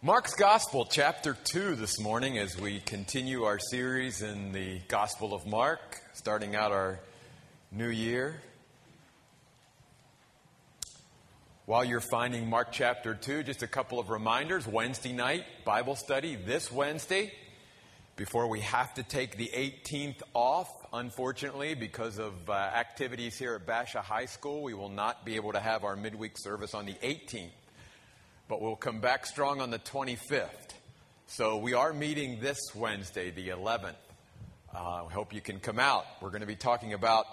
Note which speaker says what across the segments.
Speaker 1: Mark's Gospel, chapter 2, this morning, as we continue our series in the Gospel of Mark, starting out our new year. While you're finding Mark chapter 2, just a couple of reminders. Wednesday night, Bible study this Wednesday, before we have to take the 18th off, unfortunately, because of uh, activities here at Basha High School. We will not be able to have our midweek service on the 18th but we'll come back strong on the 25th. So we are meeting this Wednesday, the 11th. Uh, I hope you can come out. We're going to be talking about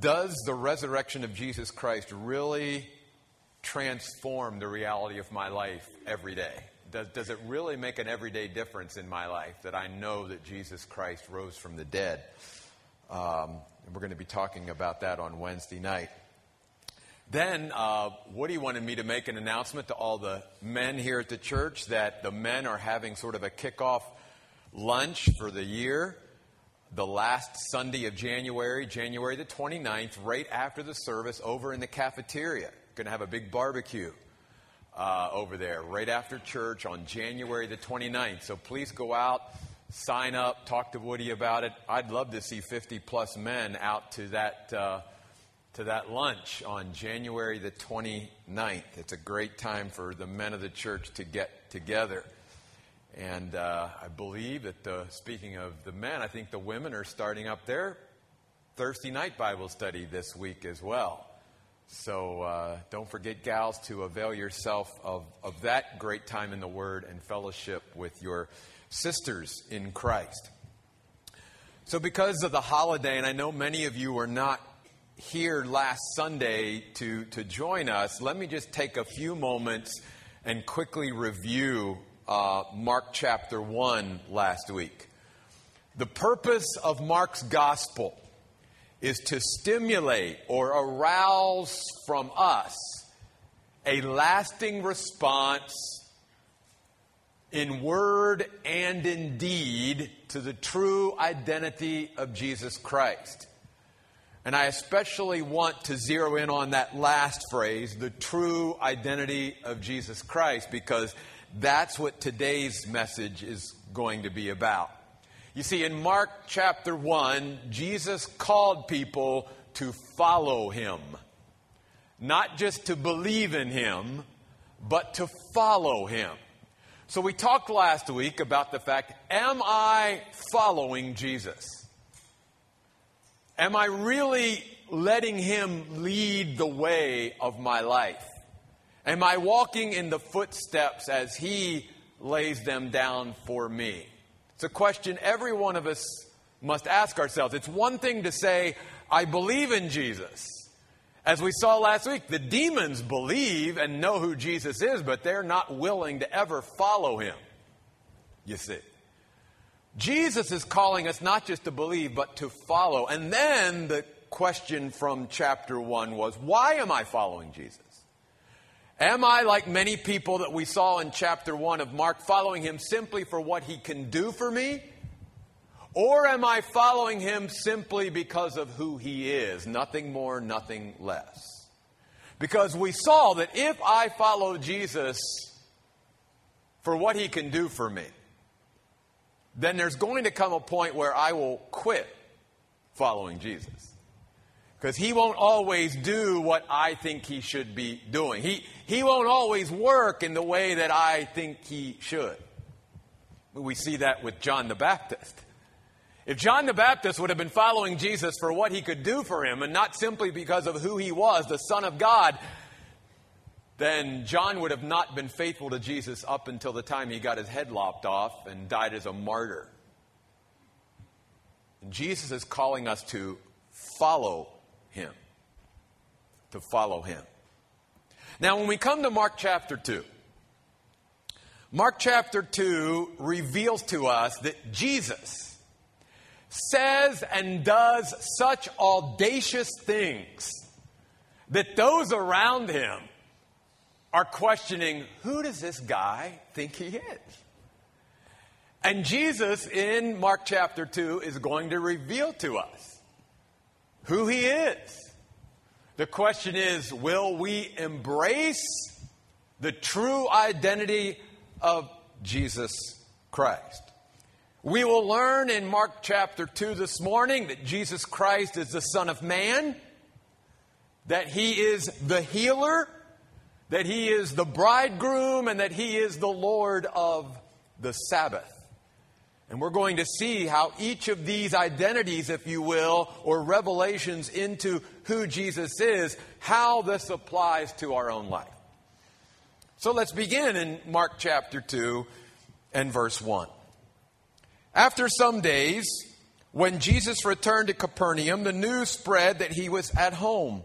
Speaker 1: does the resurrection of Jesus Christ really transform the reality of my life every day? Does, does it really make an everyday difference in my life that I know that Jesus Christ rose from the dead? Um, and we're going to be talking about that on Wednesday night. Then uh, Woody wanted me to make an announcement to all the men here at the church that the men are having sort of a kickoff lunch for the year. The last Sunday of January, January the 29th, right after the service, over in the cafeteria. Going to have a big barbecue uh, over there right after church on January the 29th. So please go out, sign up, talk to Woody about it. I'd love to see 50 plus men out to that. Uh, to that lunch on January the 29th. It's a great time for the men of the church to get together. And uh, I believe that, uh, speaking of the men, I think the women are starting up their Thursday night Bible study this week as well. So uh, don't forget, gals, to avail yourself of, of that great time in the Word and fellowship with your sisters in Christ. So, because of the holiday, and I know many of you are not here last Sunday to, to join us, let me just take a few moments and quickly review uh, Mark chapter 1 last week. The purpose of Mark's gospel is to stimulate or arouse from us a lasting response in word and in deed to the true identity of Jesus Christ. And I especially want to zero in on that last phrase, the true identity of Jesus Christ, because that's what today's message is going to be about. You see, in Mark chapter 1, Jesus called people to follow him. Not just to believe in him, but to follow him. So we talked last week about the fact am I following Jesus? Am I really letting Him lead the way of my life? Am I walking in the footsteps as He lays them down for me? It's a question every one of us must ask ourselves. It's one thing to say, I believe in Jesus. As we saw last week, the demons believe and know who Jesus is, but they're not willing to ever follow him. You see. Jesus is calling us not just to believe, but to follow. And then the question from chapter 1 was why am I following Jesus? Am I, like many people that we saw in chapter 1 of Mark, following him simply for what he can do for me? Or am I following him simply because of who he is? Nothing more, nothing less. Because we saw that if I follow Jesus for what he can do for me, then there's going to come a point where I will quit following Jesus. Because he won't always do what I think he should be doing. He, he won't always work in the way that I think he should. We see that with John the Baptist. If John the Baptist would have been following Jesus for what he could do for him and not simply because of who he was, the Son of God, then John would have not been faithful to Jesus up until the time he got his head lopped off and died as a martyr. And Jesus is calling us to follow him. To follow him. Now, when we come to Mark chapter 2, Mark chapter 2 reveals to us that Jesus says and does such audacious things that those around him are questioning who does this guy think he is? And Jesus in Mark chapter 2 is going to reveal to us who he is. The question is will we embrace the true identity of Jesus Christ. We will learn in Mark chapter 2 this morning that Jesus Christ is the Son of Man, that He is the healer, that He is the bridegroom, and that He is the Lord of the Sabbath. And we're going to see how each of these identities, if you will, or revelations into who Jesus is, how this applies to our own life. So let's begin in Mark chapter 2 and verse 1. After some days, when Jesus returned to Capernaum, the news spread that he was at home.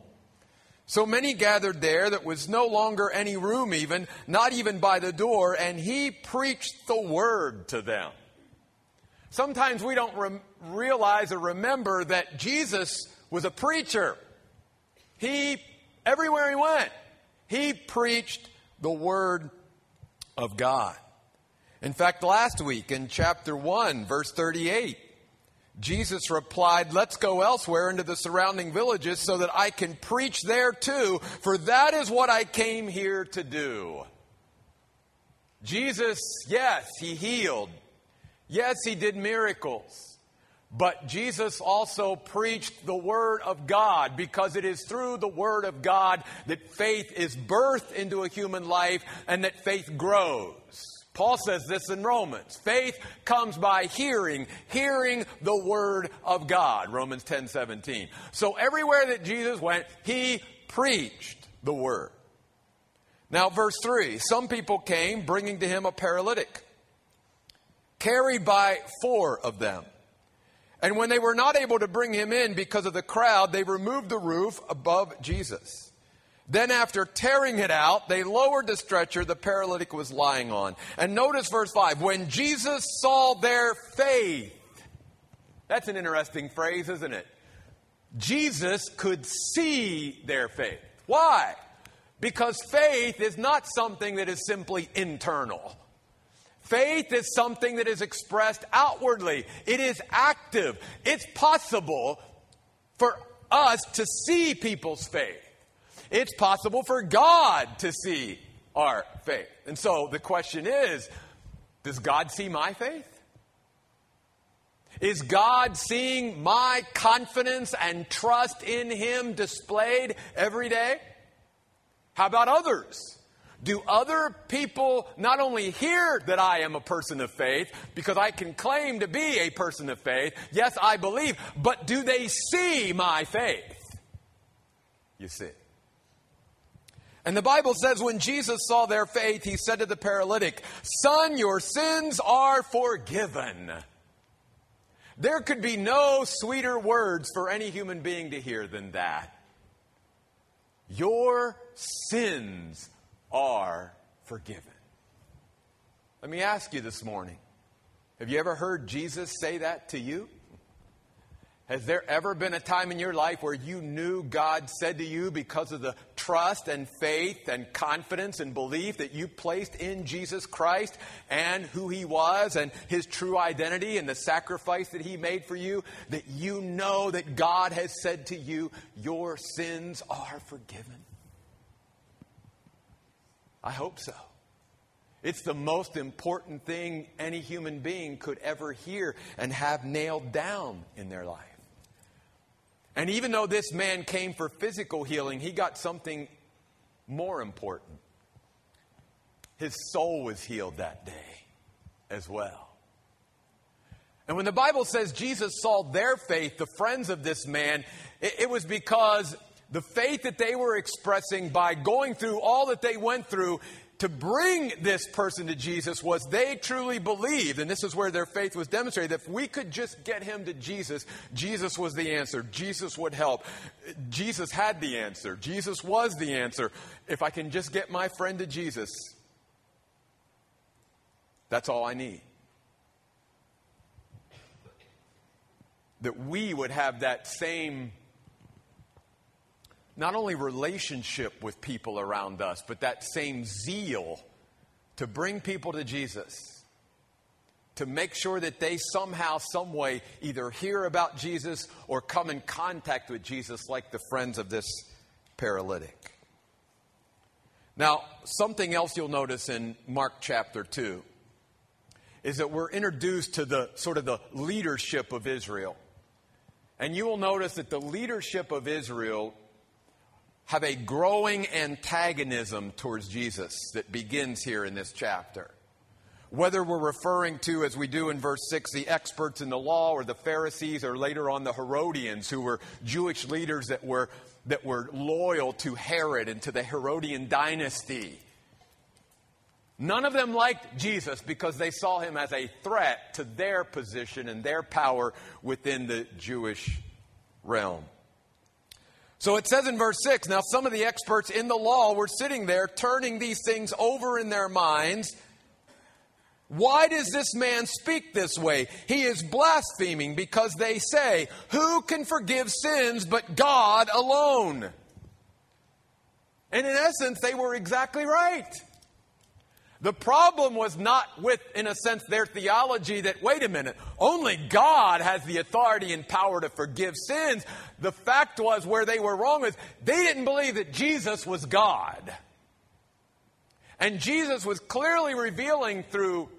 Speaker 1: So many gathered there that was no longer any room, even, not even by the door, and he preached the word to them. Sometimes we don't re- realize or remember that Jesus was a preacher. He, everywhere he went, he preached the word of God. In fact, last week in chapter 1, verse 38, Jesus replied, Let's go elsewhere into the surrounding villages so that I can preach there too, for that is what I came here to do. Jesus, yes, he healed. Yes, he did miracles. But Jesus also preached the Word of God because it is through the Word of God that faith is birthed into a human life and that faith grows. Paul says this in Romans. Faith comes by hearing, hearing the word of God. Romans 10 17. So everywhere that Jesus went, he preached the word. Now, verse 3 some people came bringing to him a paralytic, carried by four of them. And when they were not able to bring him in because of the crowd, they removed the roof above Jesus. Then, after tearing it out, they lowered the stretcher the paralytic was lying on. And notice verse 5 when Jesus saw their faith, that's an interesting phrase, isn't it? Jesus could see their faith. Why? Because faith is not something that is simply internal. Faith is something that is expressed outwardly, it is active. It's possible for us to see people's faith. It's possible for God to see our faith. And so the question is Does God see my faith? Is God seeing my confidence and trust in Him displayed every day? How about others? Do other people not only hear that I am a person of faith, because I can claim to be a person of faith, yes, I believe, but do they see my faith? You see. And the Bible says when Jesus saw their faith, he said to the paralytic, Son, your sins are forgiven. There could be no sweeter words for any human being to hear than that. Your sins are forgiven. Let me ask you this morning have you ever heard Jesus say that to you? Has there ever been a time in your life where you knew God said to you because of the trust and faith and confidence and belief that you placed in Jesus Christ and who He was and His true identity and the sacrifice that He made for you, that you know that God has said to you, Your sins are forgiven? I hope so. It's the most important thing any human being could ever hear and have nailed down in their life. And even though this man came for physical healing, he got something more important. His soul was healed that day as well. And when the Bible says Jesus saw their faith, the friends of this man, it, it was because the faith that they were expressing by going through all that they went through to bring this person to Jesus was they truly believed, and this is where their faith was demonstrated, that if we could just get him to Jesus, Jesus was the answer. Jesus would help. Jesus had the answer. Jesus was the answer. If I can just get my friend to Jesus, that's all I need. That we would have that same not only relationship with people around us, but that same zeal to bring people to Jesus, to make sure that they somehow, some way, either hear about Jesus or come in contact with Jesus, like the friends of this paralytic. Now, something else you'll notice in Mark chapter 2 is that we're introduced to the sort of the leadership of Israel. And you will notice that the leadership of Israel have a growing antagonism towards Jesus that begins here in this chapter. Whether we're referring to, as we do in verse 6, the experts in the law or the Pharisees or later on the Herodians, who were Jewish leaders that were, that were loyal to Herod and to the Herodian dynasty. None of them liked Jesus because they saw him as a threat to their position and their power within the Jewish realm. So it says in verse 6 now some of the experts in the law were sitting there turning these things over in their minds. Why does this man speak this way? He is blaspheming because they say, Who can forgive sins but God alone? And in essence, they were exactly right. The problem was not with, in a sense, their theology that, wait a minute, only God has the authority and power to forgive sins. The fact was where they were wrong was they didn't believe that Jesus was God. And Jesus was clearly revealing through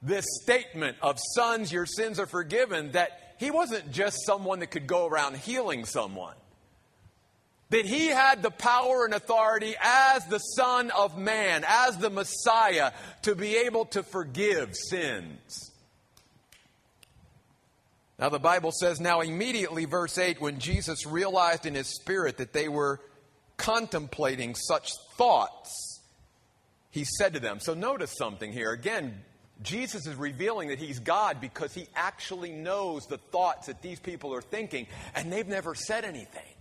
Speaker 1: this statement of sons, your sins are forgiven, that he wasn't just someone that could go around healing someone that he had the power and authority as the Son of Man, as the Messiah, to be able to forgive sins. Now, the Bible says, now immediately, verse 8, when Jesus realized in his spirit that they were contemplating such thoughts, he said to them, so notice something here. Again, Jesus is revealing that he's God because he actually knows the thoughts that these people are thinking, and they've never said anything.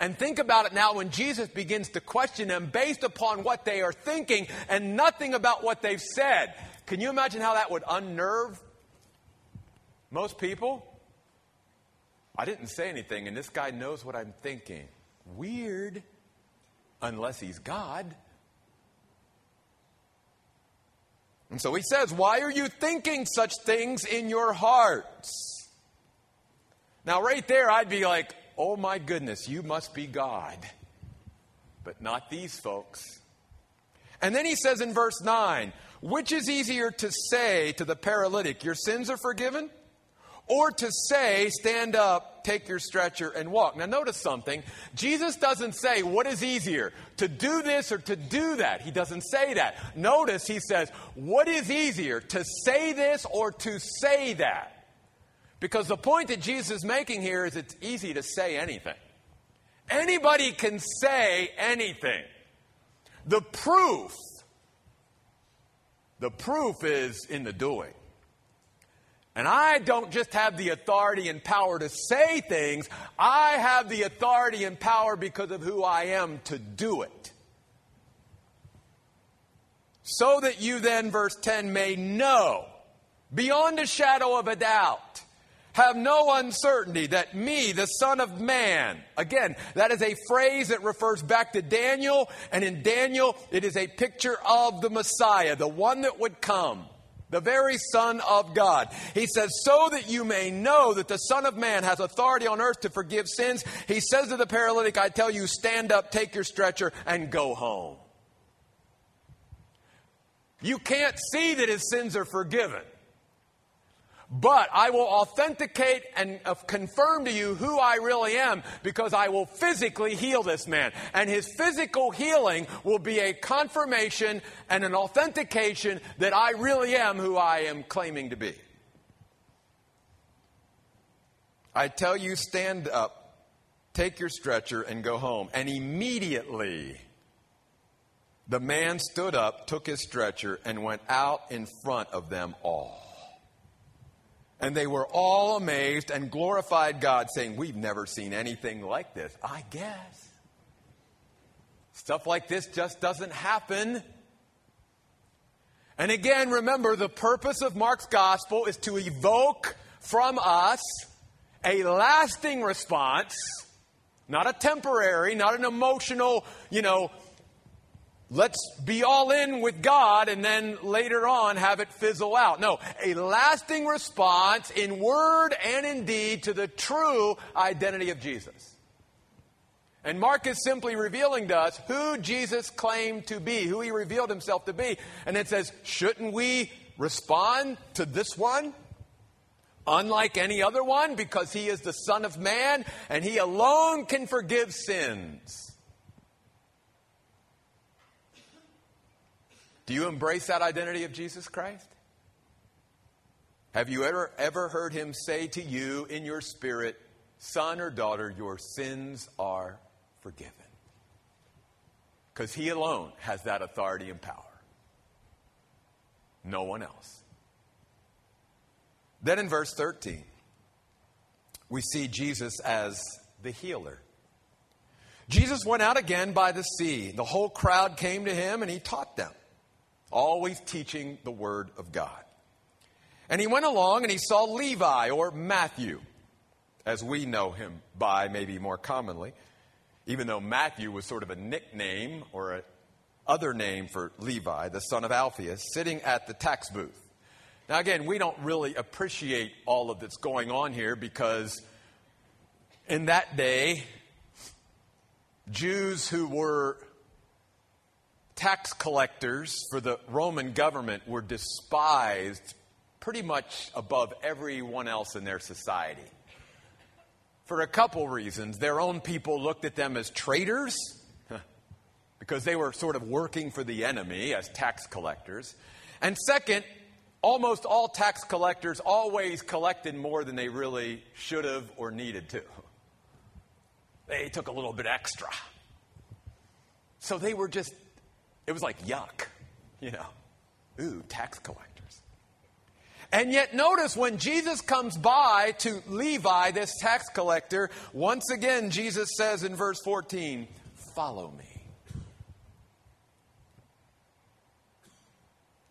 Speaker 1: And think about it now when Jesus begins to question them based upon what they are thinking and nothing about what they've said. Can you imagine how that would unnerve most people? I didn't say anything, and this guy knows what I'm thinking. Weird, unless he's God. And so he says, Why are you thinking such things in your hearts? Now, right there, I'd be like, Oh my goodness, you must be God. But not these folks. And then he says in verse 9, which is easier to say to the paralytic, Your sins are forgiven? Or to say, Stand up, take your stretcher, and walk. Now, notice something. Jesus doesn't say, What is easier, to do this or to do that? He doesn't say that. Notice he says, What is easier, to say this or to say that? Because the point that Jesus is making here is it's easy to say anything. Anybody can say anything. The proof, the proof is in the doing. And I don't just have the authority and power to say things, I have the authority and power because of who I am to do it. So that you then, verse 10, may know beyond a shadow of a doubt have no uncertainty that me, the Son of Man, again, that is a phrase that refers back to Daniel, and in Daniel, it is a picture of the Messiah, the one that would come, the very Son of God. He says, So that you may know that the Son of Man has authority on earth to forgive sins, he says to the paralytic, I tell you, stand up, take your stretcher, and go home. You can't see that his sins are forgiven. But I will authenticate and uh, confirm to you who I really am because I will physically heal this man. And his physical healing will be a confirmation and an authentication that I really am who I am claiming to be. I tell you, stand up, take your stretcher, and go home. And immediately, the man stood up, took his stretcher, and went out in front of them all. And they were all amazed and glorified God, saying, We've never seen anything like this. I guess. Stuff like this just doesn't happen. And again, remember the purpose of Mark's gospel is to evoke from us a lasting response, not a temporary, not an emotional, you know, let's be all in with God and then later on have it fizzle out. No, a lasting response in word and in deed to the true identity of Jesus. And Mark is simply revealing to us who Jesus claimed to be, who he revealed himself to be. And it says, shouldn't we respond to this one? Unlike any other one, because he is the Son of Man and he alone can forgive sins. Do you embrace that identity of Jesus Christ? Have you ever, ever heard him say to you in your spirit, Son or daughter, your sins are forgiven? Because he alone has that authority and power. No one else. Then in verse 13, we see Jesus as the healer. Jesus went out again by the sea. The whole crowd came to him and he taught them, always teaching the word of God. And he went along and he saw Levi, or Matthew, as we know him by, maybe more commonly, even though Matthew was sort of a nickname or a other name for Levi, the son of Alphaeus, sitting at the tax booth. Now, again, we don't really appreciate all of that's going on here because in that day, Jews who were tax collectors for the Roman government were despised pretty much above everyone else in their society. For a couple reasons. Their own people looked at them as traitors because they were sort of working for the enemy as tax collectors. And second, almost all tax collectors always collected more than they really should have or needed to. They took a little bit extra. So they were just, it was like yuck, you know. Ooh, tax collectors. And yet, notice when Jesus comes by to Levi, this tax collector, once again, Jesus says in verse 14, Follow me.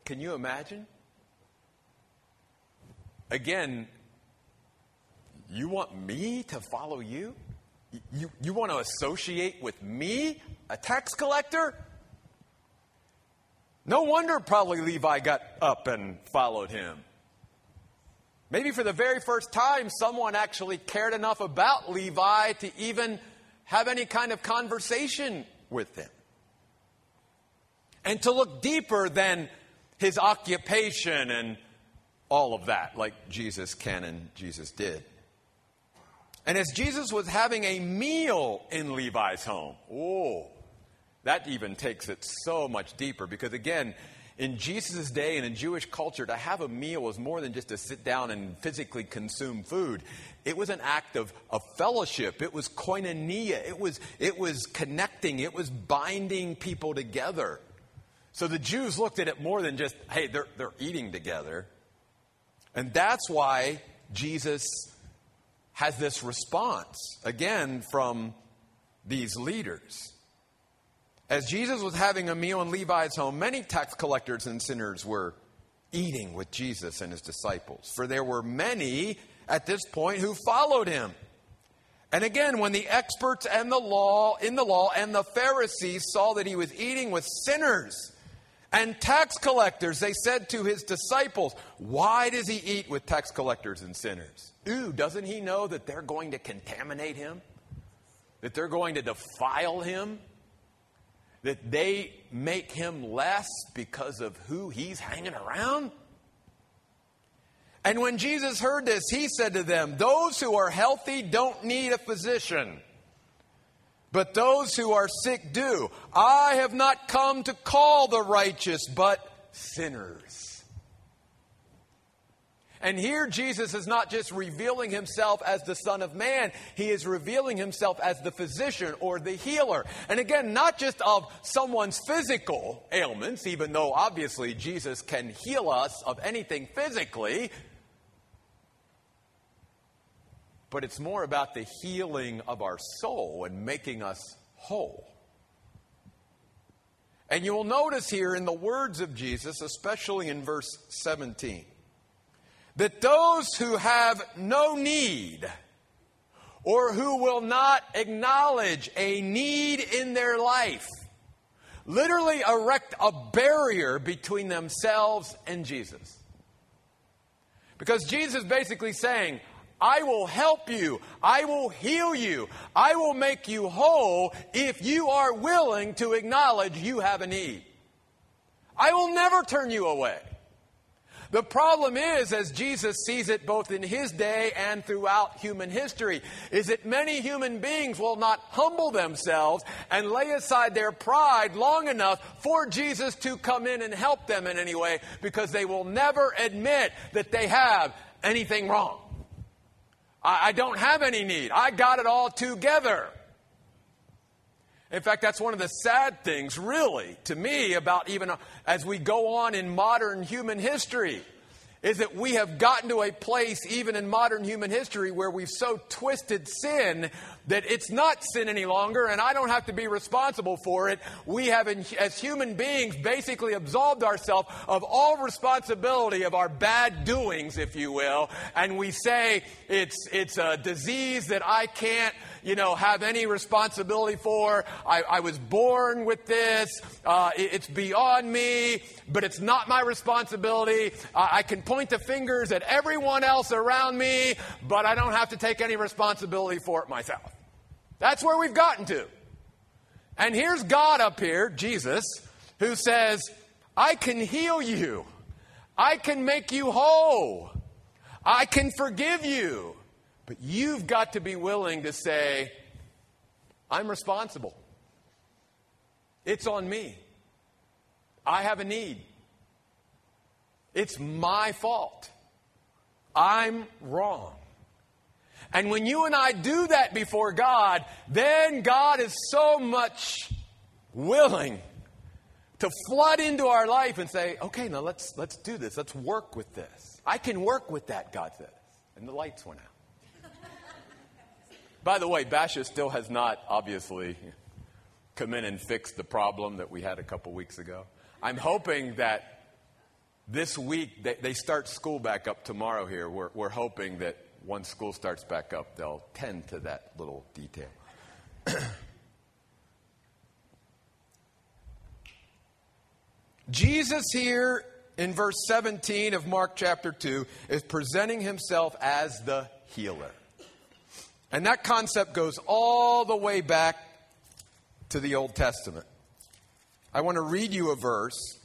Speaker 1: Can you imagine? Again, you want me to follow you? You, you want to associate with me, a tax collector? No wonder probably Levi got up and followed him. Maybe for the very first time, someone actually cared enough about Levi to even have any kind of conversation with him. And to look deeper than his occupation and all of that, like Jesus can and Jesus did. And as Jesus was having a meal in Levi's home, oh, that even takes it so much deeper because, again, in Jesus' day and in Jewish culture, to have a meal was more than just to sit down and physically consume food. It was an act of, of fellowship. It was koinonia. It was, it was connecting. It was binding people together. So the Jews looked at it more than just, hey, they're, they're eating together. And that's why Jesus has this response, again, from these leaders. As Jesus was having a meal in Levi's home, many tax collectors and sinners were eating with Jesus and his disciples. For there were many at this point who followed him. And again, when the experts and the law in the law and the Pharisees saw that he was eating with sinners and tax collectors, they said to his disciples, Why does he eat with tax collectors and sinners? Ooh, doesn't he know that they're going to contaminate him? That they're going to defile him? That they make him less because of who he's hanging around? And when Jesus heard this, he said to them, Those who are healthy don't need a physician but those who are sick do. I have not come to call the righteous, but sinners. And here Jesus is not just revealing himself as the Son of Man, he is revealing himself as the physician or the healer. And again, not just of someone's physical ailments, even though obviously Jesus can heal us of anything physically, but it's more about the healing of our soul and making us whole. And you will notice here in the words of Jesus, especially in verse 17, that those who have no need or who will not acknowledge a need in their life literally erect a barrier between themselves and Jesus. Because Jesus is basically saying, I will help you. I will heal you. I will make you whole if you are willing to acknowledge you have a need. I will never turn you away. The problem is, as Jesus sees it both in his day and throughout human history, is that many human beings will not humble themselves and lay aside their pride long enough for Jesus to come in and help them in any way because they will never admit that they have anything wrong. I, I don't have any need. I got it all together. In fact, that's one of the sad things, really, to me, about even uh, as we go on in modern human history, is that we have gotten to a place, even in modern human history, where we've so twisted sin that it's not sin any longer, and I don't have to be responsible for it. We have, as human beings, basically absolved ourselves of all responsibility of our bad doings, if you will, and we say it's, it's a disease that I can't you know, have any responsibility for. I, I was born with this. Uh, it, it's beyond me, but it's not my responsibility. I, I can point the fingers at everyone else around me, but I don't have to take any responsibility for it myself. That's where we've gotten to. And here's God up here, Jesus, who says, I can heal you. I can make you whole. I can forgive you. But you've got to be willing to say, I'm responsible. It's on me. I have a need. It's my fault. I'm wrong. And when you and I do that before God, then God is so much willing to flood into our life and say, okay, now let's, let's do this. Let's work with this. I can work with that, God says. And the lights went out. By the way, Basha still has not, obviously, come in and fixed the problem that we had a couple weeks ago. I'm hoping that this week, they, they start school back up tomorrow here. We're, we're hoping that once school starts back up, they'll tend to that little detail. Jesus here in verse 17 of Mark chapter 2 is presenting himself as the healer. And that concept goes all the way back to the Old Testament. I want to read you a verse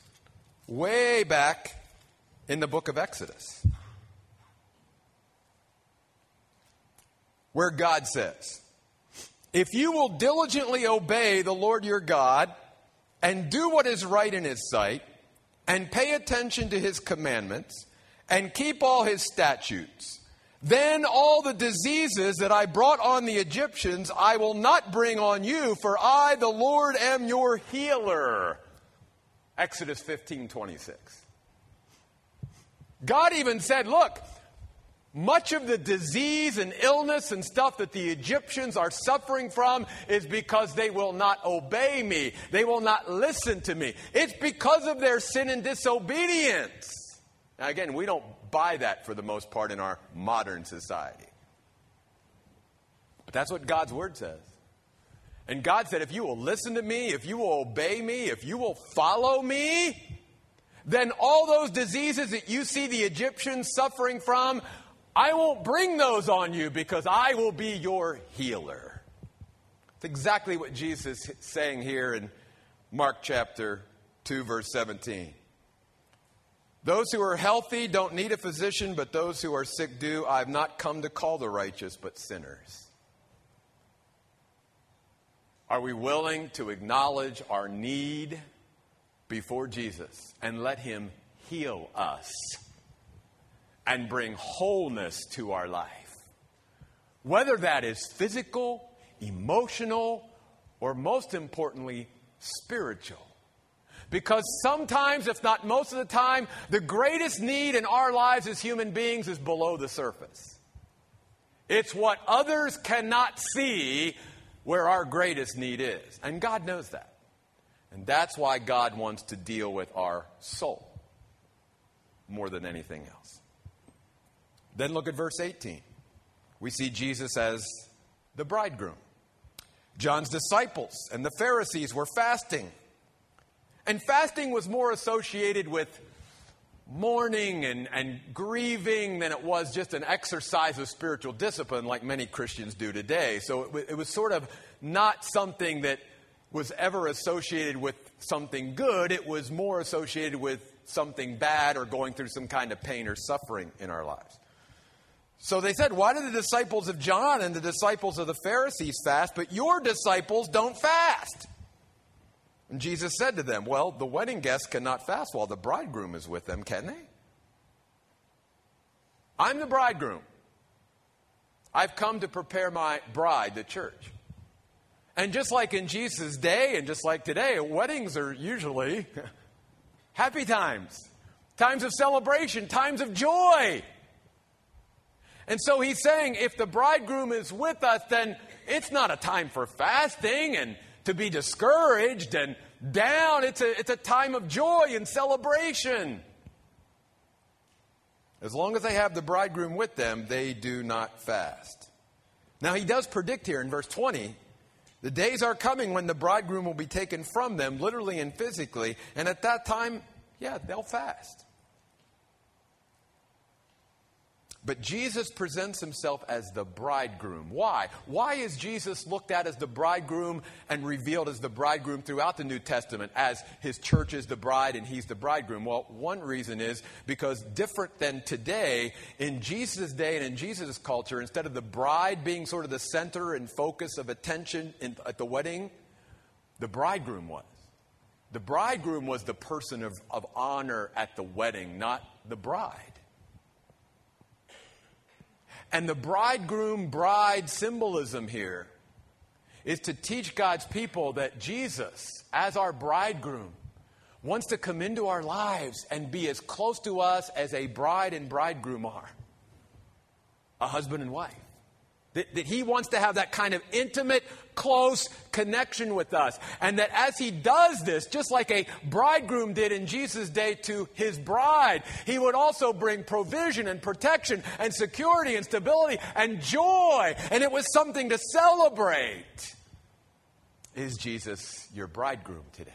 Speaker 1: way back in the book of Exodus where God says, If you will diligently obey the Lord your God and do what is right in his sight and pay attention to his commandments and keep all his statutes, then all the diseases that I brought on the Egyptians, I will not bring on you, for I, the Lord, am your healer. Exodus 15 26. God even said, Look, much of the disease and illness and stuff that the Egyptians are suffering from is because they will not obey me. They will not listen to me. It's because of their sin and disobedience. Now, again, we don't buy that for the most part in our modern society. But that's what God's word says. And God said, if you will listen to me, if you will obey me, if you will follow me, then all those diseases that you see the Egyptians suffering from, I won't bring those on you because I will be your healer. It's exactly what Jesus is saying here in Mark chapter 2, verse 17. Those who are healthy don't need a physician, but those who are sick do. I have not come to call the righteous, but sinners. Are we willing to acknowledge our need before Jesus and let Him heal us and bring wholeness to our life? Whether that is physical, emotional, or most importantly, spiritual. Because sometimes, if not most of the time, the greatest need in our lives as human beings is below the surface. It's what others cannot see where our greatest need is. And God knows that. And that's why God wants to deal with our soul more than anything else. Then look at verse 18. We see Jesus as the bridegroom. John's disciples and the Pharisees were fasting and fasting was more associated with mourning and, and grieving than it was just an exercise of spiritual discipline like many Christians do today. So it, it was sort of not something that was ever associated with something good, it was more associated with something bad or going through some kind of pain or suffering in our lives. So they said, Why do the disciples of John and the disciples of the Pharisees fast, but your disciples don't fast? And Jesus said to them, Well, the wedding guests cannot fast while the bridegroom is with them, can they? I'm the bridegroom. I've come to prepare my bride, the church. And just like in Jesus' day and just like today, weddings are usually happy times, times of celebration, times of joy. And so he's saying if the bridegroom is with us, then it's not a time for fasting and to be discouraged and down. It's a, it's a time of joy and celebration. As long as they have the bridegroom with them, they do not fast. Now, he does predict here in verse 20 the days are coming when the bridegroom will be taken from them, literally and physically, and at that time, yeah, they'll fast. But Jesus presents himself as the bridegroom. Why? Why is Jesus looked at as the bridegroom and revealed as the bridegroom throughout the New Testament as his church is the bride and he's the bridegroom? Well, one reason is because different than today, in Jesus' day and in Jesus' culture, instead of the bride being sort of the center and focus of attention in, at the wedding, the bridegroom was. The bridegroom was the person of, of honor at the wedding, not the bride. And the bridegroom bride symbolism here is to teach God's people that Jesus, as our bridegroom, wants to come into our lives and be as close to us as a bride and bridegroom are a husband and wife. That, that he wants to have that kind of intimate, close connection with us. And that as he does this, just like a bridegroom did in Jesus' day to his bride, he would also bring provision and protection and security and stability and joy. And it was something to celebrate. Is Jesus your bridegroom today?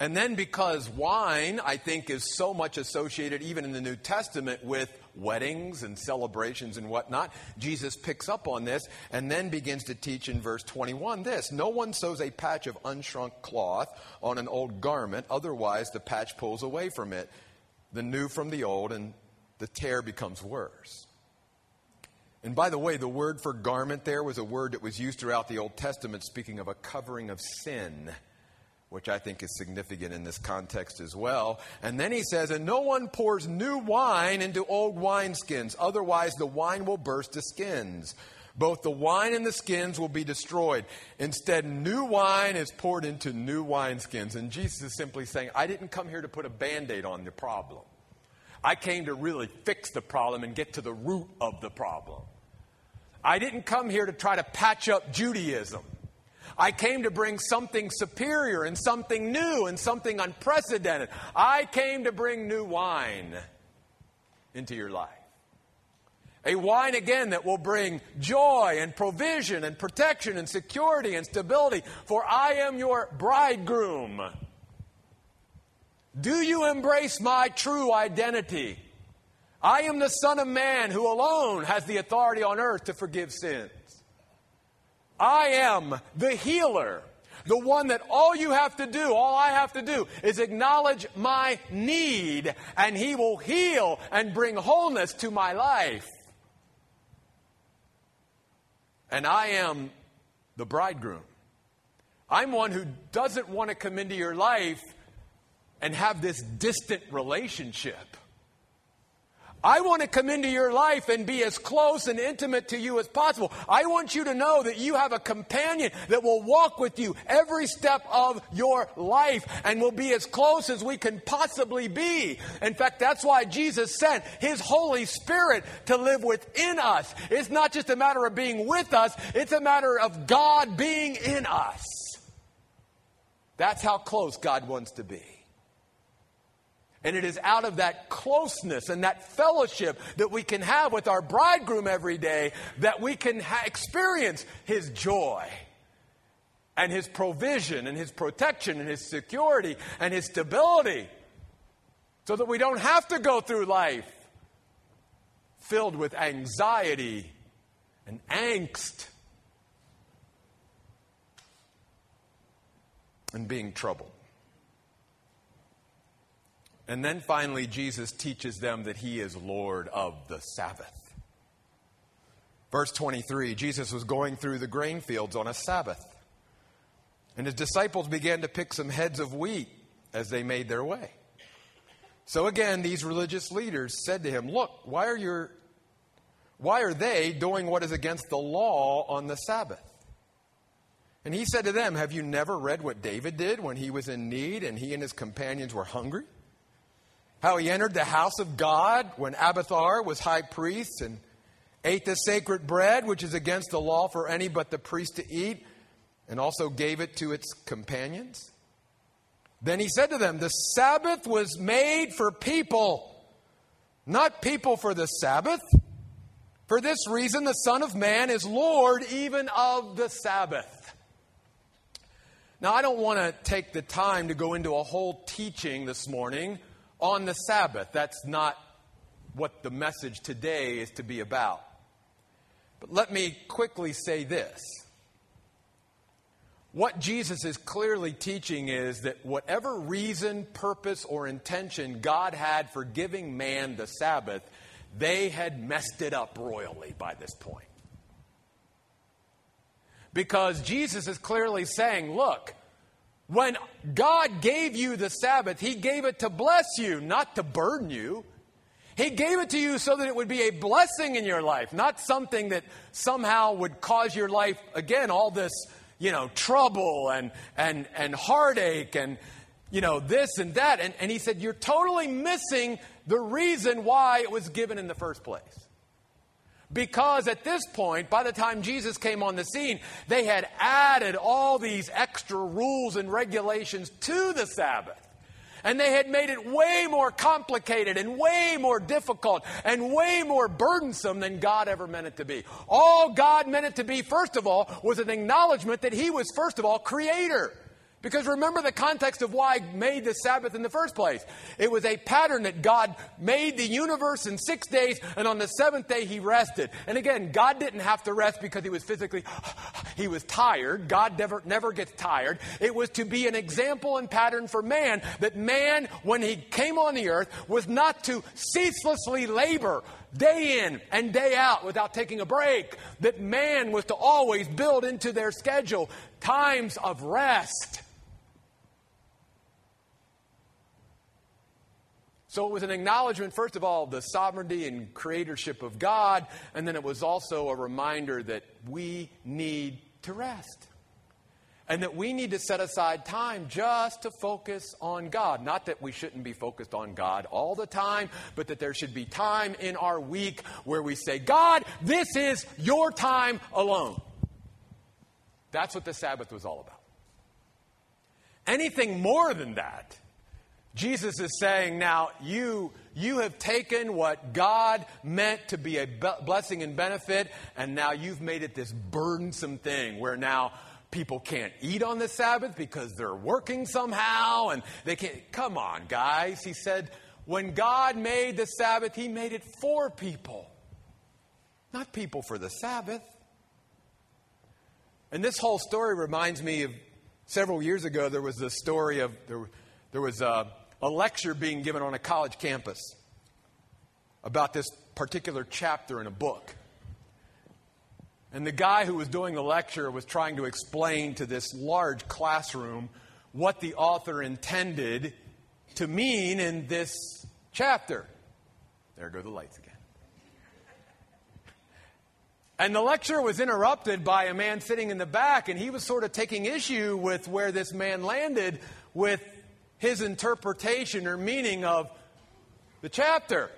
Speaker 1: And then because wine, I think, is so much associated, even in the New Testament, with weddings and celebrations and whatnot, Jesus picks up on this and then begins to teach in verse 21 this No one sews a patch of unshrunk cloth on an old garment, otherwise, the patch pulls away from it, the new from the old, and the tear becomes worse. And by the way, the word for garment there was a word that was used throughout the Old Testament, speaking of a covering of sin which I think is significant in this context as well. And then he says, And no one pours new wine into old wineskins, otherwise the wine will burst the skins. Both the wine and the skins will be destroyed. Instead, new wine is poured into new wineskins. And Jesus is simply saying, I didn't come here to put a band aid on the problem. I came to really fix the problem and get to the root of the problem. I didn't come here to try to patch up Judaism. I came to bring something superior and something new and something unprecedented. I came to bring new wine into your life. A wine again that will bring joy and provision and protection and security and stability, for I am your bridegroom. Do you embrace my true identity? I am the Son of Man who alone has the authority on earth to forgive sins. I am the healer. The one that all you have to do, all I have to do, is acknowledge my need, and He will heal and bring wholeness to my life. And I am the bridegroom. I'm one who doesn't want to come into your life and have this distant relationship. I want to come into your life and be as close and intimate to you as possible. I want you to know that you have a companion that will walk with you every step of your life and will be as close as we can possibly be. In fact, that's why Jesus sent His Holy Spirit to live within us. It's not just a matter of being with us, it's a matter of God being in us. That's how close God wants to be. And it is out of that closeness and that fellowship that we can have with our bridegroom every day that we can ha- experience his joy and His provision and His protection and His security and His stability so that we don't have to go through life filled with anxiety and angst and being troubled. And then finally, Jesus teaches them that he is Lord of the Sabbath. Verse 23 Jesus was going through the grain fields on a Sabbath, and his disciples began to pick some heads of wheat as they made their way. So again, these religious leaders said to him, Look, why are, your, why are they doing what is against the law on the Sabbath? And he said to them, Have you never read what David did when he was in need and he and his companions were hungry? How he entered the house of God when Abiathar was high priest and ate the sacred bread, which is against the law for any but the priest to eat, and also gave it to its companions? Then he said to them, The Sabbath was made for people, not people for the Sabbath. For this reason, the Son of Man is Lord even of the Sabbath. Now, I don't want to take the time to go into a whole teaching this morning on the Sabbath. That's not what the message today is to be about. But let me quickly say this. What Jesus is clearly teaching is that whatever reason, purpose, or intention God had for giving man the Sabbath, they had messed it up royally by this point. Because Jesus is clearly saying, look, when God gave you the Sabbath, He gave it to bless you, not to burden you. He gave it to you so that it would be a blessing in your life, not something that somehow would cause your life, again, all this, you know, trouble and, and, and heartache and, you know, this and that. And, and he said, You're totally missing the reason why it was given in the first place. Because at this point, by the time Jesus came on the scene, they had added all these extra rules and regulations to the Sabbath. And they had made it way more complicated and way more difficult and way more burdensome than God ever meant it to be. All God meant it to be, first of all, was an acknowledgement that He was, first of all, creator. Because remember the context of why I made the Sabbath in the first place. It was a pattern that God made the universe in six days, and on the seventh day he rested. And again, God didn't have to rest because he was physically, he was tired. God never, never gets tired. It was to be an example and pattern for man that man, when he came on the earth, was not to ceaselessly labor day in and day out without taking a break. That man was to always build into their schedule times of rest. So it was an acknowledgement, first of all, of the sovereignty and creatorship of God, and then it was also a reminder that we need to rest. And that we need to set aside time just to focus on God. Not that we shouldn't be focused on God all the time, but that there should be time in our week where we say, God, this is your time alone. That's what the Sabbath was all about. Anything more than that Jesus is saying, now you, you have taken what God meant to be a blessing and benefit, and now you've made it this burdensome thing where now people can't eat on the Sabbath because they're working somehow and they can't. Come on, guys. He said, when God made the Sabbath, He made it for people, not people for the Sabbath. And this whole story reminds me of several years ago, there was the story of, there, there was a a lecture being given on a college campus about this particular chapter in a book. And the guy who was doing the lecture was trying to explain to this large classroom what the author intended to mean in this chapter. There go the lights again. And the lecture was interrupted by a man sitting in the back, and he was sort of taking issue with where this man landed with his interpretation or meaning of the chapter.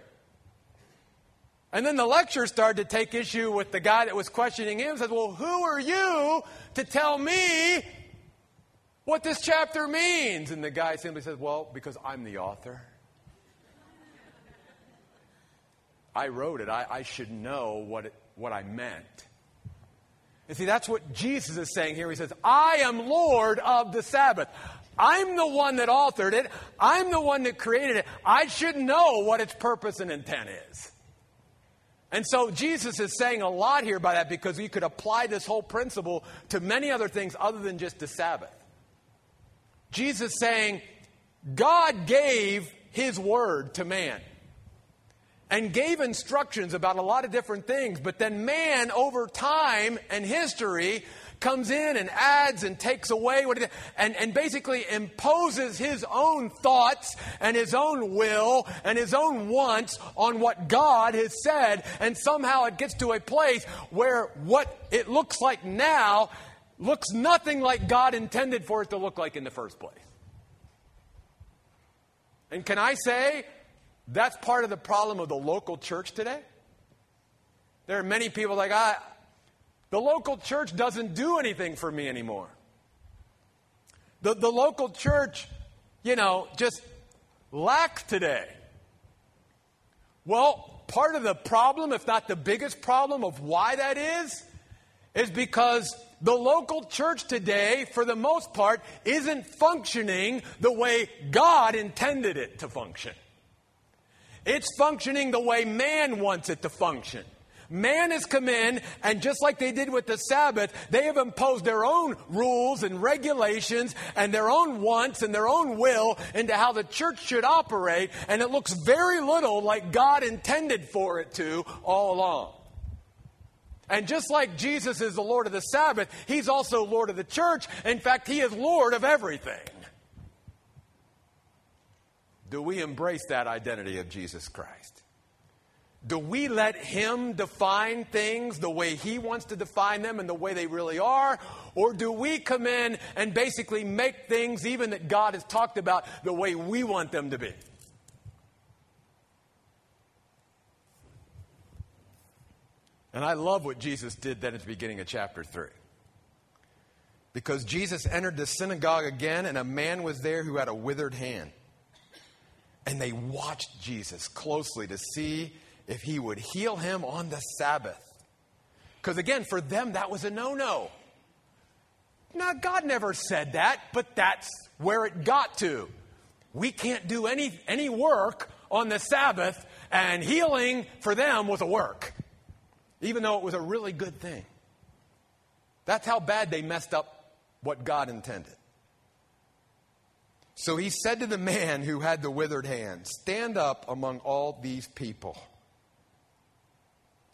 Speaker 1: And then the lecturer started to take issue with the guy that was questioning him. Said, Well, who are you to tell me what this chapter means? And the guy simply says, Well, because I'm the author. I wrote it. I, I should know what, it, what I meant. And see, that's what Jesus is saying here. He says, I am Lord of the Sabbath. I'm the one that authored it. I'm the one that created it. I should know what its purpose and intent is. And so Jesus is saying a lot here by that because we could apply this whole principle to many other things other than just the Sabbath. Jesus saying, God gave his word to man and gave instructions about a lot of different things, but then man over time and history comes in and adds and takes away what it, and, and basically imposes his own thoughts and his own will and his own wants on what God has said. And somehow it gets to a place where what it looks like now looks nothing like God intended for it to look like in the first place. And can I say that's part of the problem of the local church today? There are many people like, I, the local church doesn't do anything for me anymore. The, the local church, you know, just lacks today. Well, part of the problem, if not the biggest problem of why that is, is because the local church today, for the most part, isn't functioning the way God intended it to function. It's functioning the way man wants it to function. Man has come in, and just like they did with the Sabbath, they have imposed their own rules and regulations and their own wants and their own will into how the church should operate, and it looks very little like God intended for it to all along. And just like Jesus is the Lord of the Sabbath, He's also Lord of the church. In fact, He is Lord of everything. Do we embrace that identity of Jesus Christ? Do we let Him define things the way He wants to define them and the way they really are? Or do we come in and basically make things, even that God has talked about, the way we want them to be? And I love what Jesus did then at the beginning of chapter 3. Because Jesus entered the synagogue again, and a man was there who had a withered hand. And they watched Jesus closely to see if he would heal him on the Sabbath. Because again, for them, that was a no no. Now, God never said that, but that's where it got to. We can't do any, any work on the Sabbath, and healing for them was a work, even though it was a really good thing. That's how bad they messed up what God intended. So he said to the man who had the withered hand, Stand up among all these people.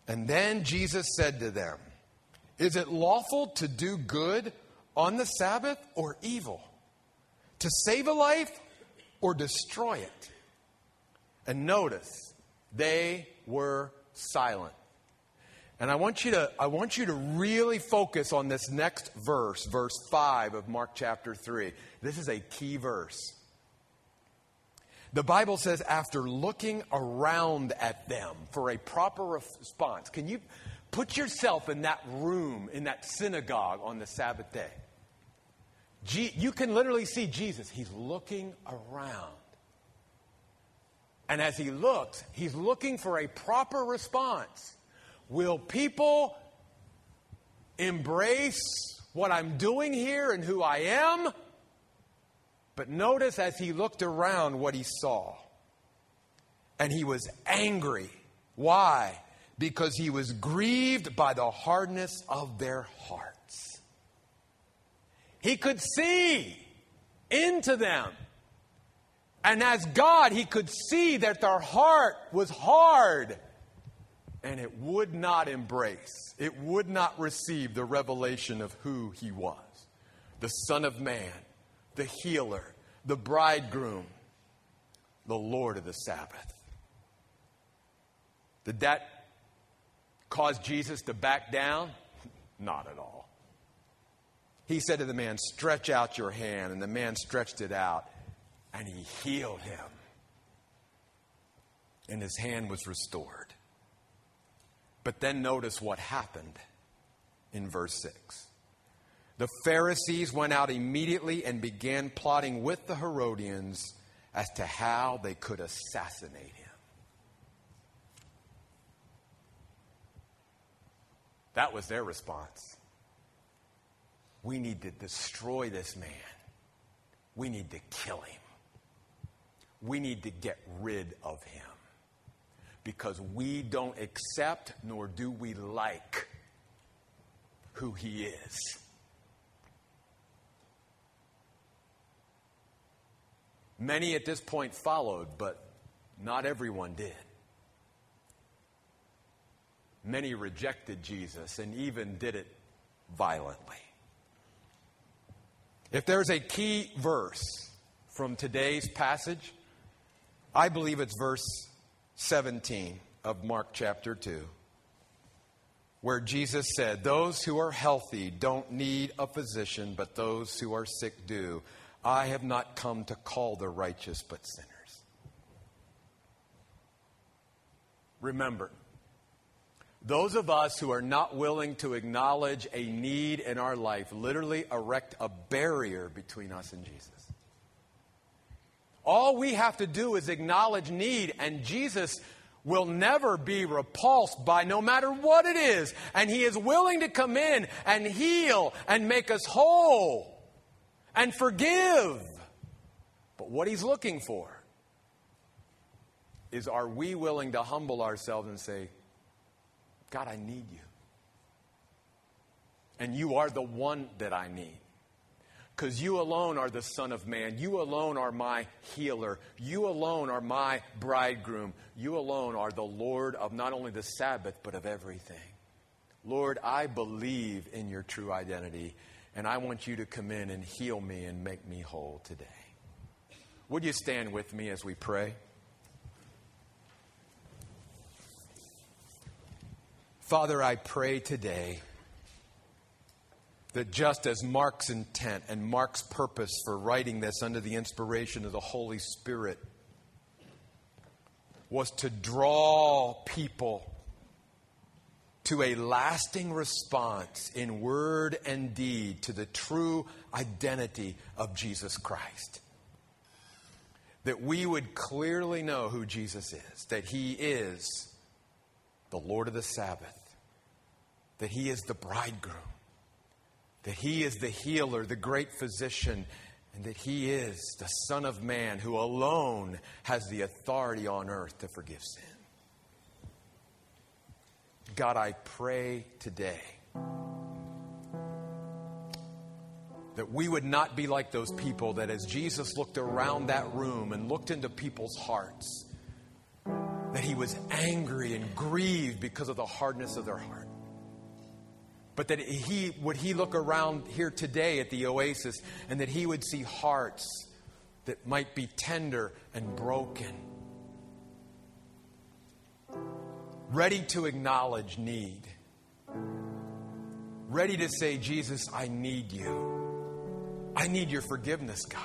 Speaker 1: And then Jesus said to them, Is it lawful to do good on the Sabbath or evil? To save a life or destroy it? And notice, they were silent. And I want you to I want you to really focus on this next verse, verse 5 of Mark chapter 3. This is a key verse. The Bible says, after looking around at them for a proper response, can you put yourself in that room, in that synagogue on the Sabbath day? you can literally see Jesus. He's looking around. And as he looks, he's looking for a proper response. Will people embrace what I'm doing here and who I am? But notice as he looked around what he saw. And he was angry. Why? Because he was grieved by the hardness of their hearts. He could see into them. And as God, he could see that their heart was hard and it would not embrace, it would not receive the revelation of who he was the Son of Man the healer, the bridegroom, the Lord of the Sabbath. Did that cause Jesus to back down? Not at all. He said to the man, Stretch out your hand. And the man stretched it out, and he healed him. And his hand was restored. But then notice what happened in verse 6. The Pharisees went out immediately and began plotting with the Herodians as to how they could assassinate him. That was their response. we need to destroy this man. We need to kill him. We need to get rid of him because we don't accept nor do we like who he is. Many at this point followed, but not everyone did. Many rejected Jesus and even did it violently. If there's a key verse from today's passage, I believe it's verse 17 of Mark chapter 2, where Jesus said, Those who are healthy don't need a physician, but those who are sick do. I have not come to call the righteous, but sinners. Remember, those of us who are not willing to acknowledge a need in our life literally erect a barrier between us and Jesus. All we have to do is acknowledge need, and Jesus will never be repulsed by no matter what it is. And He is willing to come in and heal and make us whole and forgive. But what he's looking for is are we willing to humble ourselves and say, God, I need you. And you are the one that I need. Because you alone are the Son of Man. You alone are my healer. You alone are my bridegroom. You alone are the Lord of not only the Sabbath, but of everything. Lord, I believe in your true identity. And I want you to come in and heal me and make me whole today. Would you stand with me as we pray? Father, I pray today that just as Mark's intent and Mark's purpose for writing this under the inspiration of the Holy Spirit was to draw people to a lasting response in word and deed to the true identity of Jesus Christ. That we would clearly know who Jesus is, that He is the Lord of the Sabbath, that He is the bridegroom, that He is the healer, the great physician, and that He is the Son of Man who alone has the authority on earth to forgive sin. God, I pray today that we would not be like those people that as Jesus looked around that room and looked into people's hearts, that he was angry and grieved because of the hardness of their heart. But that he would he look around here today at the oasis and that he would see hearts that might be tender and broken ready to acknowledge need, ready to say, Jesus, I need you. I need your forgiveness, God.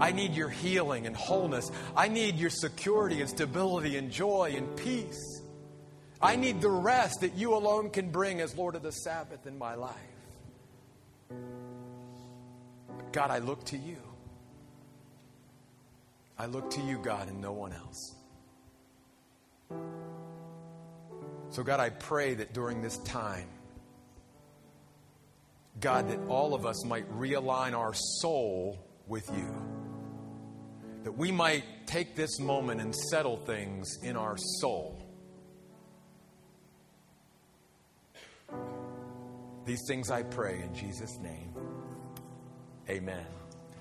Speaker 1: I need your healing and wholeness. I need your security and stability and joy and peace. I need the rest that you alone can bring as Lord of the Sabbath in my life. God, I look to you. I look to you, God, and no one else. So, God, I pray that during this time, God, that all of us might realign our soul with you. That we might take this moment and settle things in our soul. These things I pray in Jesus' name. Amen.